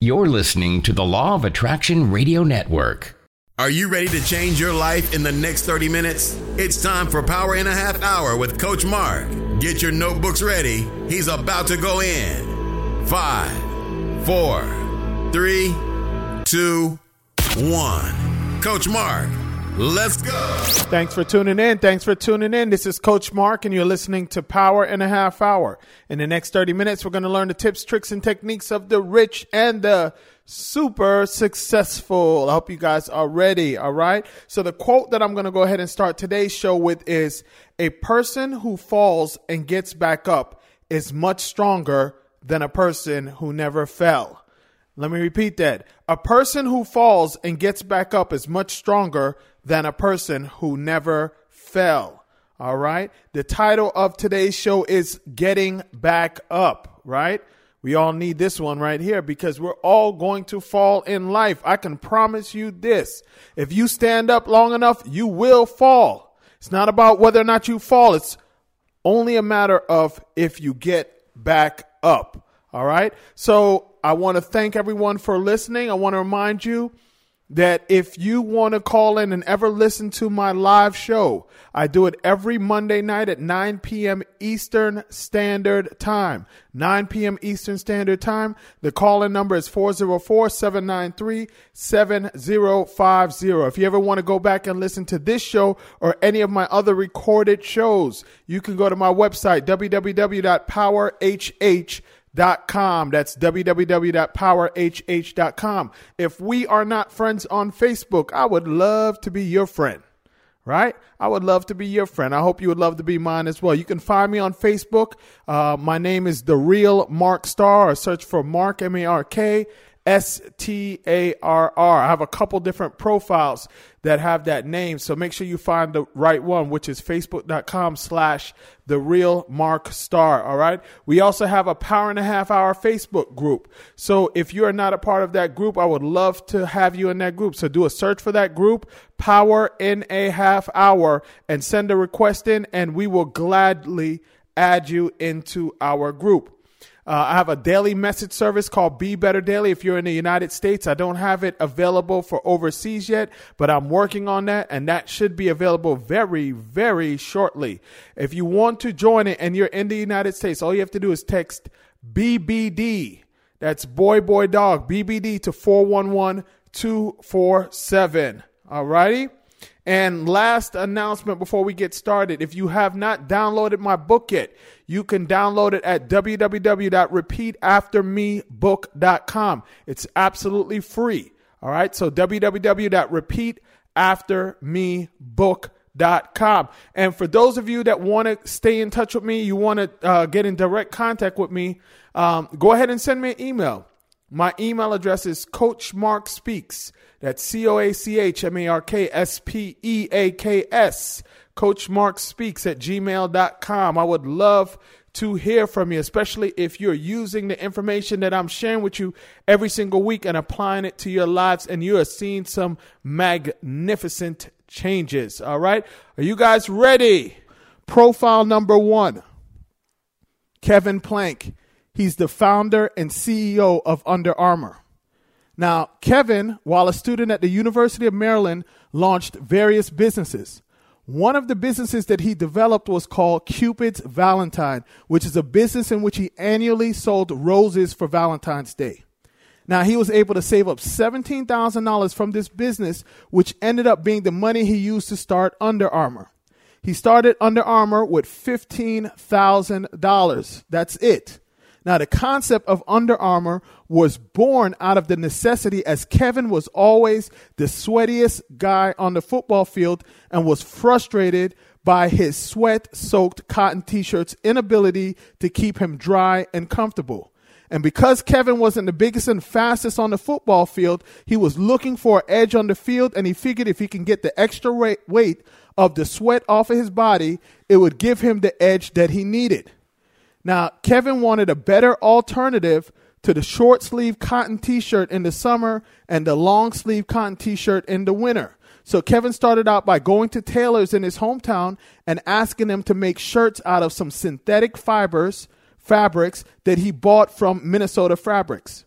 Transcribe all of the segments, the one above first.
You're listening to the Law of Attraction Radio Network. Are you ready to change your life in the next 30 minutes? It's time for Power in a Half Hour with Coach Mark. Get your notebooks ready. He's about to go in. Five, four, three, two, one. Coach Mark, let's go. Thanks for tuning in. Thanks for tuning in. This is Coach Mark, and you're listening to Power in a Half Hour. In the next 30 minutes, we're going to learn the tips, tricks, and techniques of the rich and the super successful. I hope you guys are ready. All right. So the quote that I'm going to go ahead and start today's show with is a person who falls and gets back up is much stronger than a person who never fell. Let me repeat that. A person who falls and gets back up is much stronger than a person who never fell. All right. The title of today's show is Getting Back Up, right? We all need this one right here because we're all going to fall in life. I can promise you this. If you stand up long enough, you will fall. It's not about whether or not you fall. It's only a matter of if you get back up. All right. So I want to thank everyone for listening. I want to remind you that if you want to call in and ever listen to my live show, I do it every Monday night at 9 p.m. Eastern Standard Time. 9 p.m. Eastern Standard Time. The call in number is 404 793 7050. If you ever want to go back and listen to this show or any of my other recorded shows, you can go to my website, www.powerhh.com com. That's www.powerhh.com. If we are not friends on Facebook, I would love to be your friend. Right? I would love to be your friend. I hope you would love to be mine as well. You can find me on Facebook. Uh, my name is The Real Mark Starr or search for Mark, M A R K S T A R R. I have a couple different profiles that have that name. So make sure you find the right one, which is facebook.com slash the real Mark Starr. All right. We also have a power and a half hour Facebook group. So if you are not a part of that group, I would love to have you in that group. So do a search for that group, power in a half hour and send a request in and we will gladly add you into our group. Uh, I have a daily message service called Be Better Daily. If you're in the United States, I don't have it available for overseas yet, but I'm working on that, and that should be available very, very shortly. If you want to join it and you're in the United States, all you have to do is text BBD. That's boy, boy, dog, BBD to 411 247. All righty? And last announcement before we get started if you have not downloaded my book yet, you can download it at www.repeataftermebook.com. It's absolutely free. All right, so www.repeataftermebook.com. And for those of you that want to stay in touch with me, you want to uh, get in direct contact with me, um, go ahead and send me an email. My email address is Coach Mark Speaks. That's C O A C H M A R K S P E A K S. Coach Mark Speaks at gmail.com. I would love to hear from you, especially if you're using the information that I'm sharing with you every single week and applying it to your lives and you are seeing some magnificent changes. All right. Are you guys ready? Profile number one Kevin Plank. He's the founder and CEO of Under Armour. Now, Kevin, while a student at the University of Maryland, launched various businesses. One of the businesses that he developed was called Cupid's Valentine, which is a business in which he annually sold roses for Valentine's Day. Now, he was able to save up $17,000 from this business, which ended up being the money he used to start Under Armour. He started Under Armour with $15,000. That's it. Now, the concept of Under Armour was born out of the necessity as Kevin was always the sweatiest guy on the football field and was frustrated by his sweat soaked cotton t shirts' inability to keep him dry and comfortable. And because Kevin wasn't the biggest and fastest on the football field, he was looking for an edge on the field, and he figured if he can get the extra weight of the sweat off of his body, it would give him the edge that he needed. Now, Kevin wanted a better alternative to the short sleeve cotton t shirt in the summer and the long sleeve cotton t shirt in the winter. So Kevin started out by going to tailors in his hometown and asking them to make shirts out of some synthetic fibers, fabrics that he bought from Minnesota Fabrics.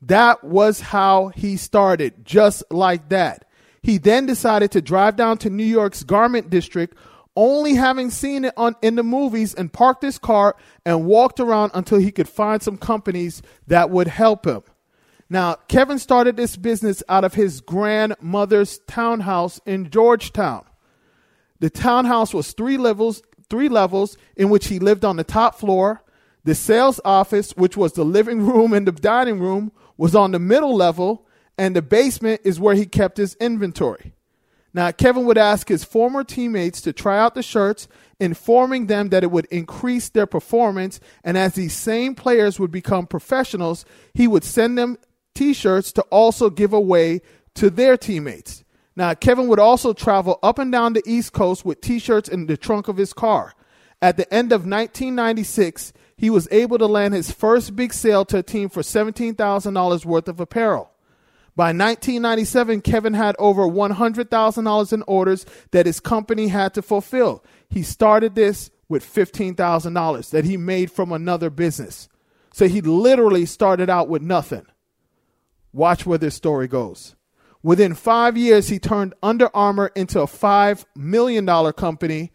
That was how he started, just like that. He then decided to drive down to New York's garment district, only having seen it on in the movies, and parked his car and walked around until he could find some companies that would help him. Now, Kevin started this business out of his grandmother's townhouse in Georgetown. The townhouse was three levels, three levels in which he lived on the top floor. The sales office, which was the living room and the dining room, was on the middle level, and the basement is where he kept his inventory. Now, Kevin would ask his former teammates to try out the shirts, informing them that it would increase their performance. And as these same players would become professionals, he would send them t shirts to also give away to their teammates. Now, Kevin would also travel up and down the East Coast with t shirts in the trunk of his car. At the end of 1996, he was able to land his first big sale to a team for $17,000 worth of apparel. By 1997, Kevin had over $100,000 in orders that his company had to fulfill. He started this with $15,000 that he made from another business. So he literally started out with nothing. Watch where this story goes. Within five years, he turned Under Armour into a $5 million company.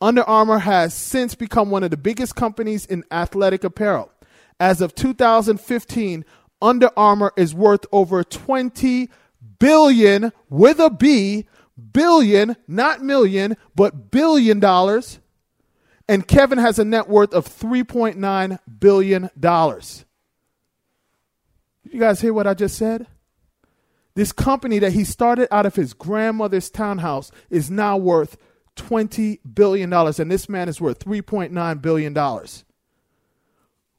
Under Armour has since become one of the biggest companies in athletic apparel. As of 2015, Under Armour is worth over 20 billion with a B, billion, not million, but billion dollars. And Kevin has a net worth of $3.9 billion. Did you guys hear what I just said? This company that he started out of his grandmother's townhouse is now worth $20 billion, and this man is worth $3.9 billion.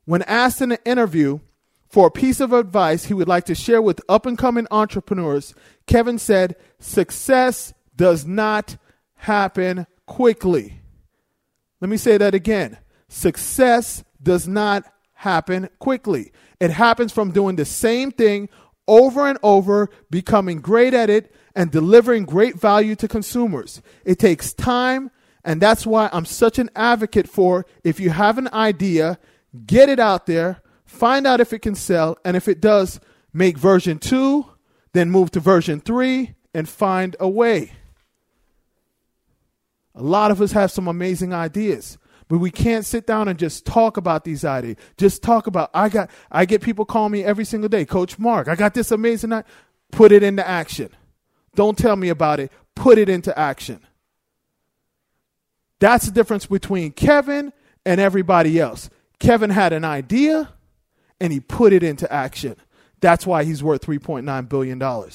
When asked in an interview for a piece of advice he would like to share with up and coming entrepreneurs, Kevin said, Success does not happen quickly. Let me say that again. Success does not happen quickly. It happens from doing the same thing over and over, becoming great at it, and delivering great value to consumers. It takes time, and that's why I'm such an advocate for if you have an idea, get it out there, find out if it can sell, and if it does, make version 2, then move to version 3, and find a way. A lot of us have some amazing ideas. But we can't sit down and just talk about these ideas. Just talk about I got I get people call me every single day, Coach Mark, I got this amazing idea. Put it into action. Don't tell me about it. Put it into action. That's the difference between Kevin and everybody else. Kevin had an idea and he put it into action. That's why he's worth $3.9 billion.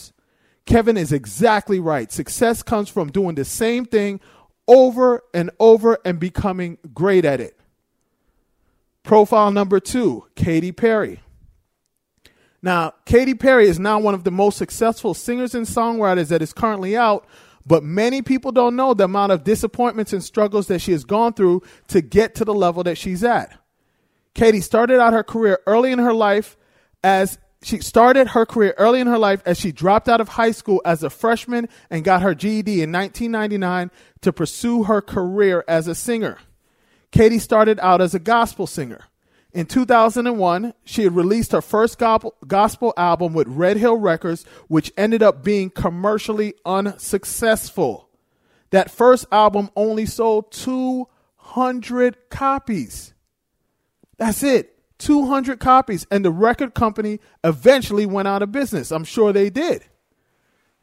Kevin is exactly right. Success comes from doing the same thing over and over and becoming great at it. Profile number two, Katy Perry. Now, Katy Perry is now one of the most successful singers and songwriters that is currently out, but many people don't know the amount of disappointments and struggles that she has gone through to get to the level that she's at. Katy started out her career early in her life as she started her career early in her life as she dropped out of high school as a freshman and got her GED in 1999 to pursue her career as a singer. Katy started out as a gospel singer. In 2001, she had released her first gospel album with Red Hill Records, which ended up being commercially unsuccessful. That first album only sold 200 copies. That's it. 200 copies, and the record company eventually went out of business. I'm sure they did.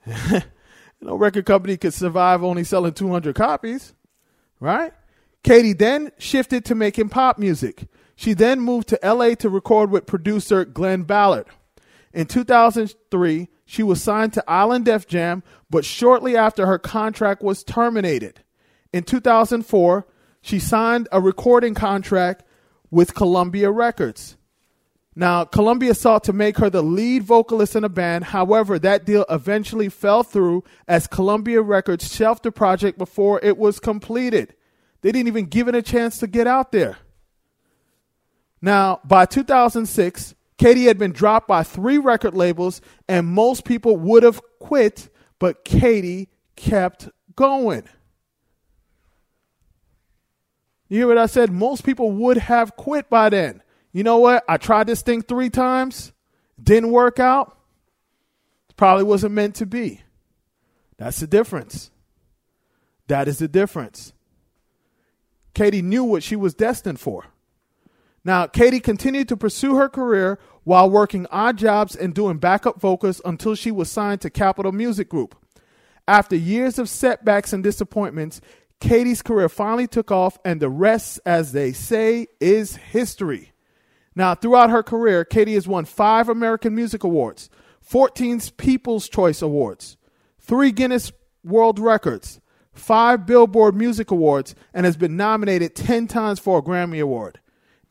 no record company could survive only selling 200 copies, right? Katy then shifted to making pop music. She then moved to LA to record with producer Glen Ballard. In 2003, she was signed to Island Def Jam, but shortly after her contract was terminated. In 2004, she signed a recording contract with Columbia Records. Now, Columbia sought to make her the lead vocalist in a band. However, that deal eventually fell through as Columbia Records shelved the project before it was completed. They didn't even give it a chance to get out there. Now, by 2006, Katy had been dropped by three record labels, and most people would have quit, but Katy kept going. You hear what I said? Most people would have quit by then. You know what? I tried this thing three times, didn't work out. Probably wasn't meant to be. That's the difference. That is the difference. Katy knew what she was destined for. Now, Katy continued to pursue her career while working odd jobs and doing backup vocals until she was signed to Capitol Music Group. After years of setbacks and disappointments, Katy's career finally took off, and the rest, as they say, is history. Now, throughout her career, Katy has won five American Music Awards, 14 People's Choice Awards, three Guinness World Records, five Billboard Music Awards, and has been nominated 10 times for a Grammy Award.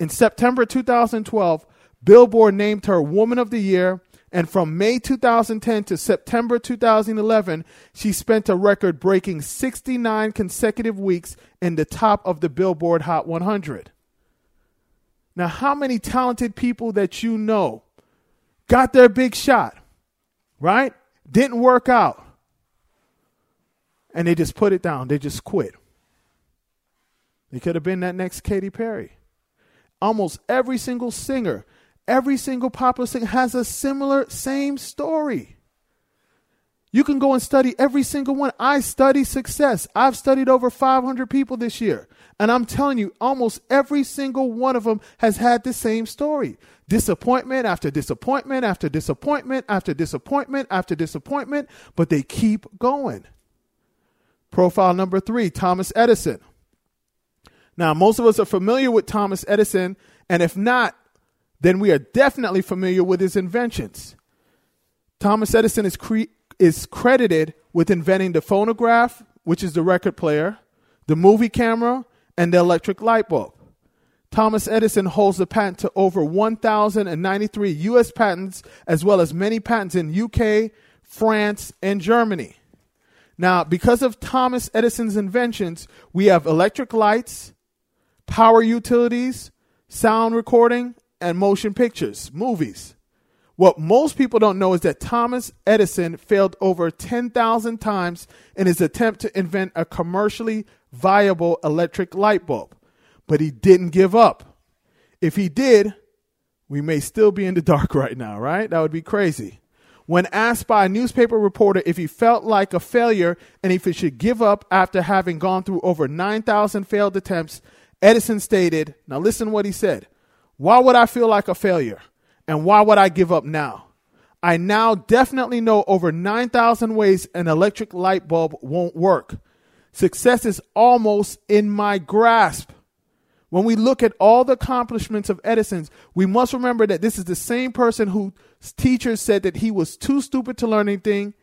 In September 2012, Billboard named her Woman of the Year and from May 2010 to September 2011, she spent a record breaking 69 consecutive weeks in the top of the Billboard Hot 100. Now, how many talented people that you know got their big shot, right? Didn't work out. And they just put it down. They just quit. They could have been that next Katy Perry. Almost every single singer Every single popular singer has a similar, same story. You can go and study every single one. I study success. I've studied over 500 people this year. And I'm telling you, almost every single one of them has had the same story disappointment after disappointment after disappointment after disappointment after disappointment, but they keep going. Profile number three Thomas Edison. Now, most of us are familiar with Thomas Edison, and if not, then we are definitely familiar with his inventions. Thomas Edison is, cre- is credited with inventing the phonograph, which is the record player, the movie camera, and the electric light bulb. Thomas Edison holds the patent to over 1,093 U.S. patents, as well as many patents in UK, France, and Germany. Now, because of Thomas Edison's inventions, we have electric lights, power utilities, sound recording, and motion pictures, movies. What most people don't know is that Thomas Edison failed over 10,000 times in his attempt to invent a commercially viable electric light bulb, but he didn't give up. If he did, we may still be in the dark right now, right? That would be crazy. When asked by a newspaper reporter if he felt like a failure and if he should give up after having gone through over 9,000 failed attempts, Edison stated, now listen what he said. Why would I feel like a failure? And why would I give up now? I now definitely know over 9,000 ways an electric light bulb won't work. Success is almost in my grasp. When we look at all the accomplishments of Edison's, we must remember that this is the same person whose teachers said that he was too stupid to learn anything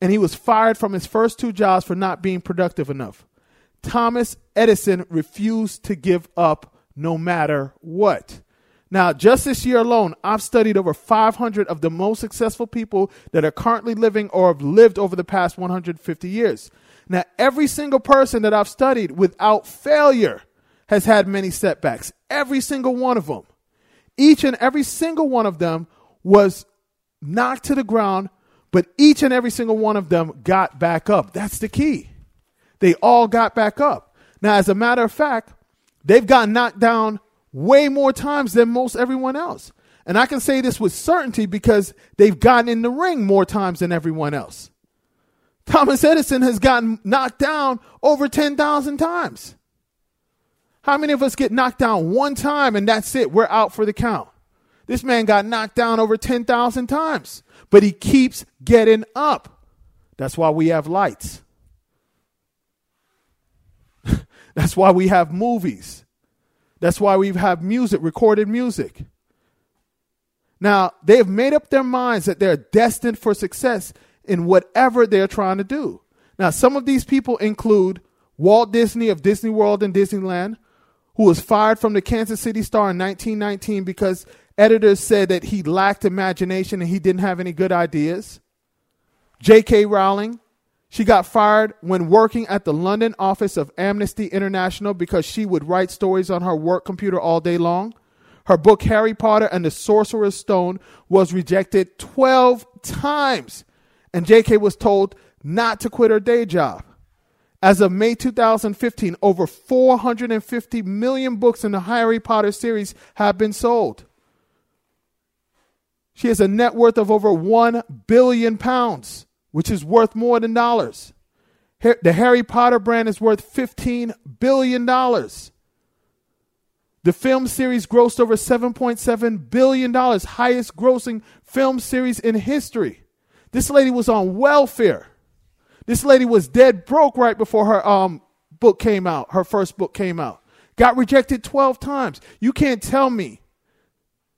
and he was fired from his first two jobs for not being productive enough. Thomas Edison refused to give up no matter what. Now, just this year alone, I've studied over 500 of the most successful people that are currently living or have lived over the past 150 years. Now, every single person that I've studied without failure has had many setbacks. Every single one of them. Each and every single one of them was knocked to the ground, but each and every single one of them got back up. That's the key. They all got back up. Now, as a matter of fact, They've gotten knocked down way more times than most everyone else. And I can say this with certainty because they've gotten in the ring more times than everyone else. Thomas Edison has gotten knocked down over 10,000 times. How many of us get knocked down one time and that's it? We're out for the count. This man got knocked down over 10,000 times, but he keeps getting up. That's why we have lights. That's why we have movies. That's why we have music, recorded music. Now, they have made up their minds that they're destined for success in whatever they're trying to do. Now, some of these people include Walt Disney of Disney World and Disneyland, who was fired from the Kansas City Star in 1919 because editors said that he lacked imagination and he didn't have any good ideas. J.K. Rowling, she got fired when working at the London office of Amnesty International because she would write stories on her work computer all day long. Her book, Harry Potter and the Sorcerer's Stone, was rejected 12 times, and JK was told not to quit her day job. As of May 2015, over 450 million books in the Harry Potter series have been sold. She has a net worth of over 1 billion pounds which is worth more than dollars. The Harry Potter brand is worth $15 billion. The film series grossed over $7.7 billion, highest grossing film series in history. This lady was on welfare. This lady was dead broke right before her um, book came out, her first book came out. Got rejected 12 times. You can't tell me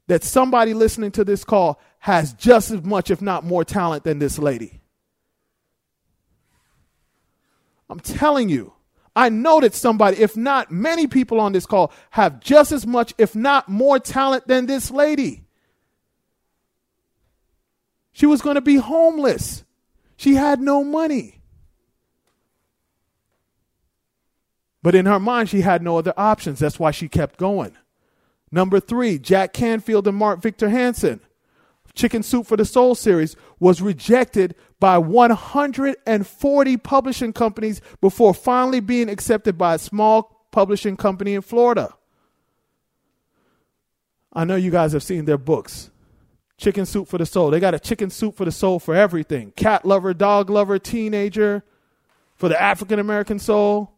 that somebody listening to this call has just as much, if not more, talent than this lady. I'm telling you, I know that somebody, if not many people on this call, have just as much, if not more talent than this lady. She was going to be homeless. She had no money. But in her mind, she had no other options. That's why she kept going. Number three, Jack Canfield and Mark Victor Hansen. Chicken Soup for the Soul series was rejected by 140 publishing companies before finally being accepted by a small publishing company in Florida. I know you guys have seen their books. Chicken Soup for the Soul. They got a chicken soup for the soul for everything cat lover, dog lover, teenager, for the African American soul.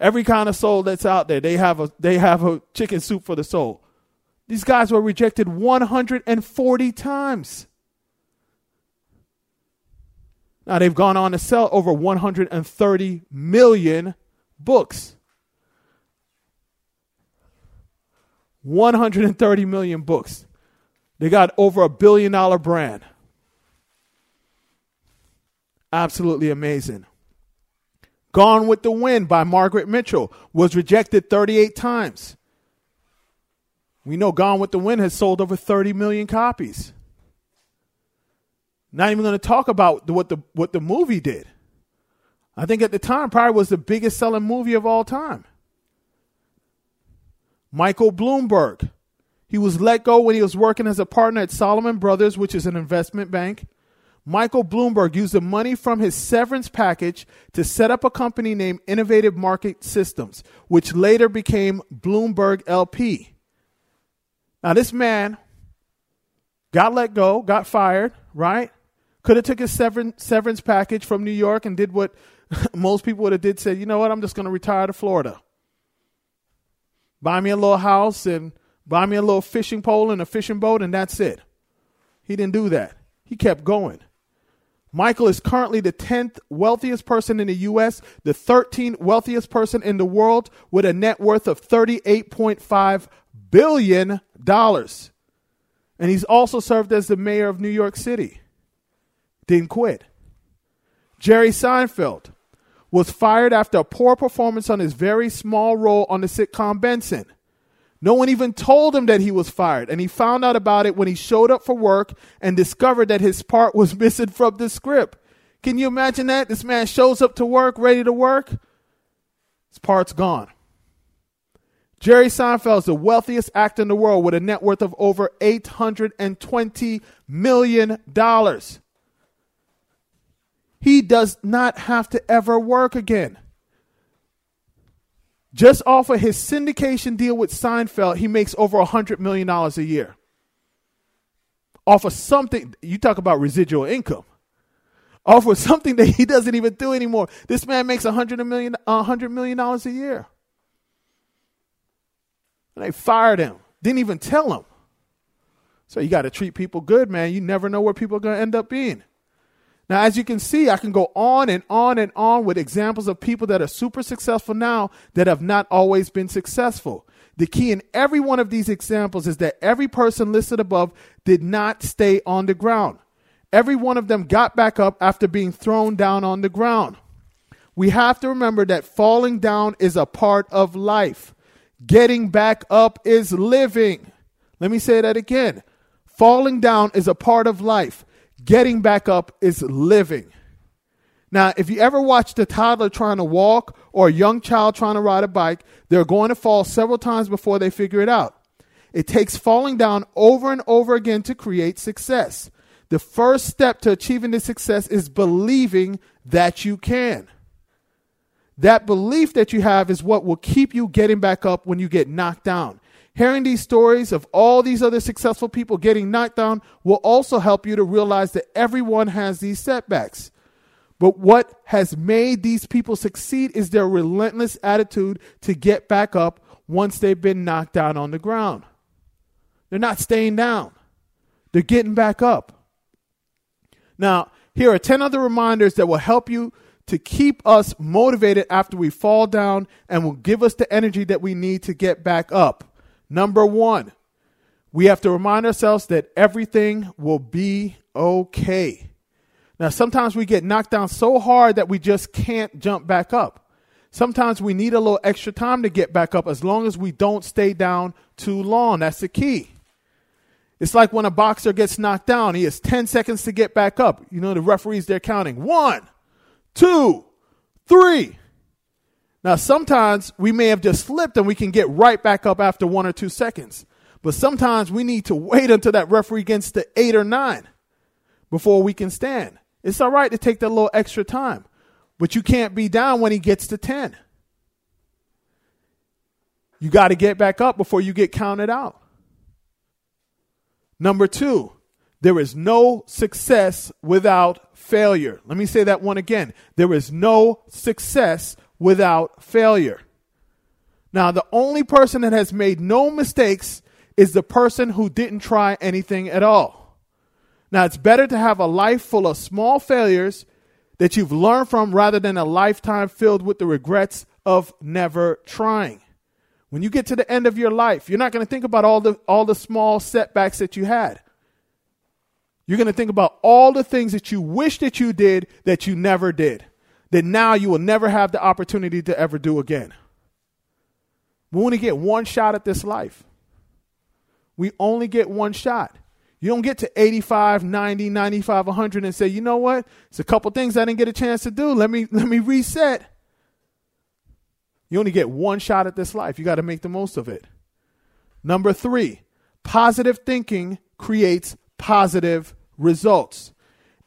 Every kind of soul that's out there, they have a they have a chicken soup for the soul. These guys were rejected 140 times. Now they've gone on to sell over 130 million books. 130 million books. They got over a billion dollar brand. Absolutely amazing. Gone with the Wind by Margaret Mitchell was rejected 38 times. We know Gone with the Wind has sold over 30 million copies. Not even going to talk about what the what the movie did. I think at the time probably was the biggest selling movie of all time. Michael Bloomberg. He was let go when he was working as a partner at Salomon Brothers, which is an investment bank. Michael Bloomberg used the money from his severance package to set up a company named Innovative Market Systems, which later became Bloomberg LP. Now, this man got let go, got fired, right? Could have took his severance, package from New York and did what most people would have did, said, you know what, I'm just going to retire to Florida. Buy me a little house and buy me a little fishing pole and a fishing boat, and that's it. He didn't do that. He kept going. Michael is currently the 10th wealthiest person in the U.S., the 13th wealthiest person in the world, with a net worth of $38.5 billion. dollars. And he's also served as the mayor of New York City. Didn't quit. Jerry Seinfeld was fired after a poor performance on his very small role on the sitcom Benson. No one even told him that he was fired, and he found out about it when he showed up for work and discovered that his part was missing from the script. Can you imagine that? This man shows up to work, ready to work. His part's gone. Jerry Seinfeld is the wealthiest actor in the world with a net worth of over $820 million. He does not have to ever work again. Just off of his syndication deal with Seinfeld, he makes over $100 million a year. Off of something, you talk about residual income. Off of something that he doesn't even do anymore. This man makes $100 million, $100 million a year. And they fired him. Didn't even tell him. So you got to treat people good, man. You never know where people are going to end up being. Now, as you can see, I can go on and on and on with examples of people that are super successful now that have not always been successful. The key in every one of these examples is that every person listed above did not stay on the ground. Every one of them got back up after being thrown down on the ground. We have to remember that falling down is a part of life. Getting back up is living. Let me say that again. Falling down is a part of life. Getting back up is living. Now, if you ever watched a toddler trying to walk or a young child trying to ride a bike, they're going to fall several times before they figure it out. It takes falling down over and over again to create success. The first step to achieving this success is believing that you can. That belief that you have is what will keep you getting back up when you get knocked down. Hearing these stories of all these other successful people getting knocked down will also help you to realize that everyone has these setbacks. But what has made these people succeed is their relentless attitude to get back up once they've been knocked down on the ground. They're not staying down, they're getting back up. Now, here are 10 other reminders that will help you to keep us motivated after we fall down and will give us the energy that we need to get back up. Number one, we have to remind ourselves that everything will be okay. Now, sometimes we get knocked down so hard that we just can't jump back up. Sometimes we need a little extra time to get back up as long as we don't stay down too long. That's the key. It's like when a boxer gets knocked down, he has 10 seconds to get back up. You know, the referees, they're counting one, two, three. Now, sometimes we may have just slipped and we can get right back up after one or two seconds. But sometimes we need to wait until that referee gets to eight or nine before we can stand. It's all right to take that little extra time, but you can't be down when he gets to 10. You got to get back up before you get counted out. Number two, there is no success without failure. Let me say that one again. There is no success without failure. Now, the only person that has made no mistakes is the person who didn't try anything at all. Now, it's better to have a life full of small failures that you've learned from rather than a lifetime filled with the regrets of never trying. When you get to the end of your life, you're not going to think about all the all the small setbacks that you had. You're going to think about all the things that you wish that you did that you never did. That now you will never have the opportunity to ever do again. We only get one shot at this life. We only get one shot. You don't get to 85, 90, 95, 100 and say, "You know what? It's a couple things I didn't get a chance to do. Let me let me reset." You only get one shot at this life. You got to make the most of it. Number three, positive thinking creates positive results.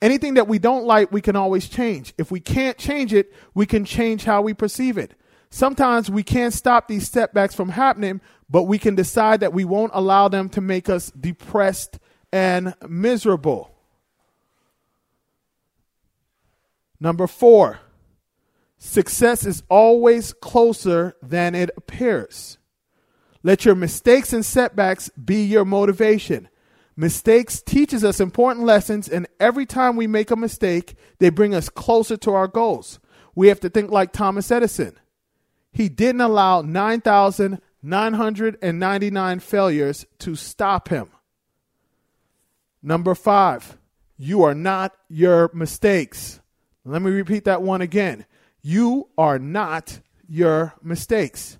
Anything that we don't like, we can always change. If we can't change it, we can change how we perceive it. Sometimes we can't stop these setbacks from happening, but we can decide that we won't allow them to make us depressed and miserable. Number four, Success is always closer than it appears. Let your mistakes and setbacks be your motivation. Mistakes teaches us important lessons and every time we make a mistake, they bring us closer to our goals. We have to think like Thomas Edison. He didn't allow 9,999 failures to stop him. Number 5, you are not your mistakes. Let me repeat that one again. You are not your mistakes.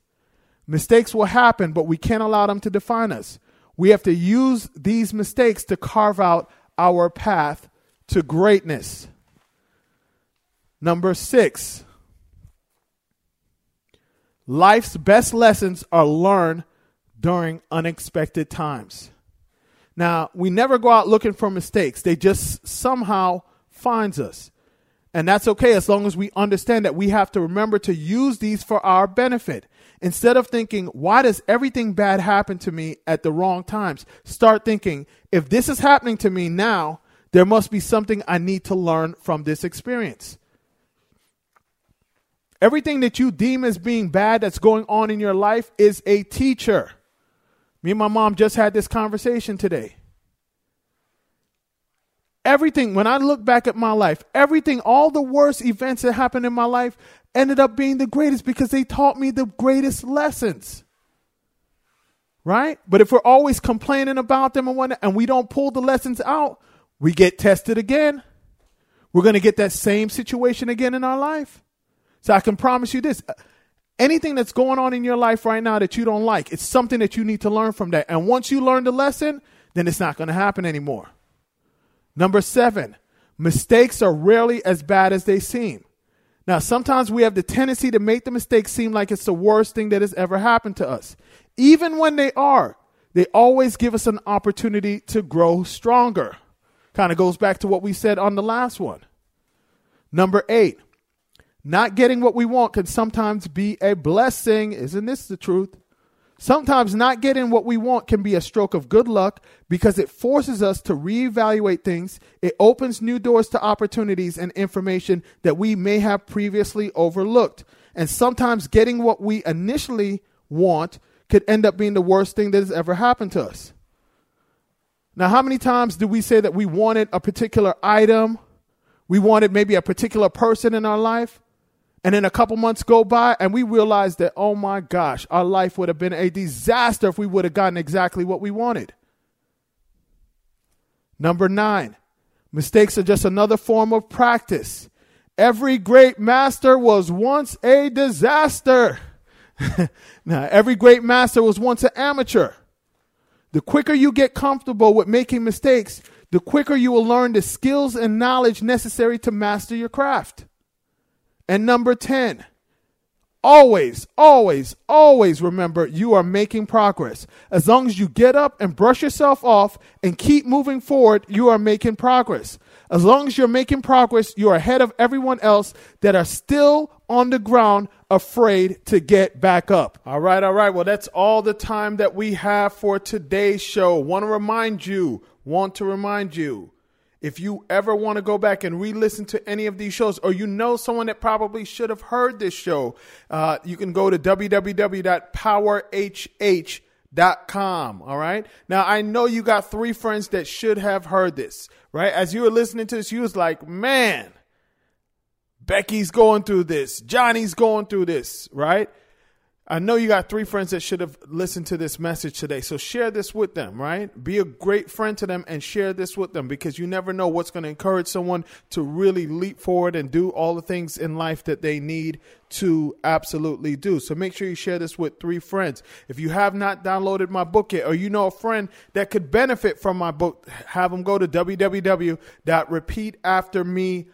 Mistakes will happen, but we can't allow them to define us. We have to use these mistakes to carve out our path to greatness. Number six, life's best lessons are learned during unexpected times. Now, we never go out looking for mistakes, they just somehow finds us. And that's okay as long as we understand that we have to remember to use these for our benefit. Instead of thinking, why does everything bad happen to me at the wrong times? Start thinking, if this is happening to me now, there must be something I need to learn from this experience. Everything that you deem as being bad that's going on in your life is a teacher. Me and my mom just had this conversation today. Everything, when I look back at my life, everything, all the worst events that happened in my life ended up being the greatest because they taught me the greatest lessons. Right? But if we're always complaining about them and whatnot, and we don't pull the lessons out, we get tested again. We're going to get that same situation again in our life. So I can promise you this anything that's going on in your life right now that you don't like, it's something that you need to learn from that. And once you learn the lesson, then it's not going to happen anymore. Number seven, mistakes are rarely as bad as they seem. Now, sometimes we have the tendency to make the mistake seem like it's the worst thing that has ever happened to us. Even when they are, they always give us an opportunity to grow stronger. Kind of goes back to what we said on the last one. Number eight, not getting what we want can sometimes be a blessing. Isn't this the truth? Sometimes not getting what we want can be a stroke of good luck because it forces us to reevaluate things. It opens new doors to opportunities and information that we may have previously overlooked. And sometimes getting what we initially want could end up being the worst thing that has ever happened to us. Now, how many times do we say that we wanted a particular item? We wanted maybe a particular person in our life? And then a couple months go by and we realize that, oh my gosh, our life would have been a disaster if we would have gotten exactly what we wanted. Number nine, mistakes are just another form of practice. Every great master was once a disaster. now, every great master was once an amateur. The quicker you get comfortable with making mistakes, the quicker you will learn the skills and knowledge necessary to master your craft. And number 10, always, always, always remember you are making progress. As long as you get up and brush yourself off and keep moving forward, you are making progress. As long as you're making progress, you're ahead of everyone else that are still on the ground afraid to get back up. All right, all right. Well, that's all the time that we have for today's show. Want to remind you, want to remind you if you ever want to go back and re listen to any of these shows, or you know someone that probably should have heard this show, uh, you can go to www.powerhh.com. All right. Now, I know you got three friends that should have heard this, right? As you were listening to this, you was like, man, Becky's going through this, Johnny's going through this, right? I know you got three friends that should have listened to this message today. So share this with them, right? Be a great friend to them and share this with them because you never know what's going to encourage someone to really leap forward and do all the things in life that they need to absolutely do. So make sure you share this with three friends. If you have not downloaded my book yet or you know a friend that could benefit from my book, have them go to www.repeataftermebook.com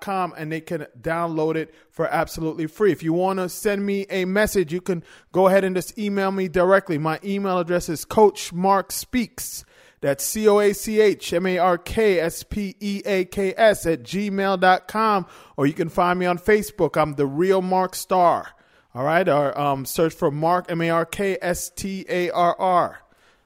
com and they can download it for absolutely free. If you want to send me a message, you can go ahead and just email me directly. My email address is Coach Mark Speaks. That's C O A C H M A R K S P E A K S at gmail.com. Or you can find me on Facebook. I'm the real Mark Starr. All right. Or um, search for Mark M A R K S T A R R.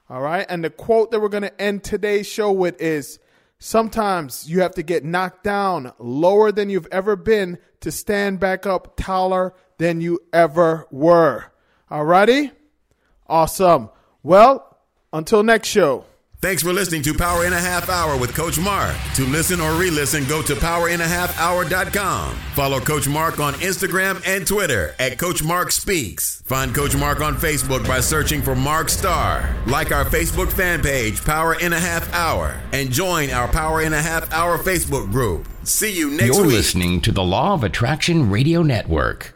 All right. And the quote that we're going to end today's show with is Sometimes you have to get knocked down lower than you've ever been to stand back up taller than you ever were. Alrighty? Awesome. Well, until next show. Thanks for listening to Power in a Half Hour with Coach Mark. To listen or re listen, go to powerinhalfhour.com. Follow Coach Mark on Instagram and Twitter at Coach Mark Speaks. Find Coach Mark on Facebook by searching for Mark Starr. Like our Facebook fan page, Power in a Half Hour, and join our Power in a Half Hour Facebook group. See you next week. You're listening to the Law of Attraction Radio Network.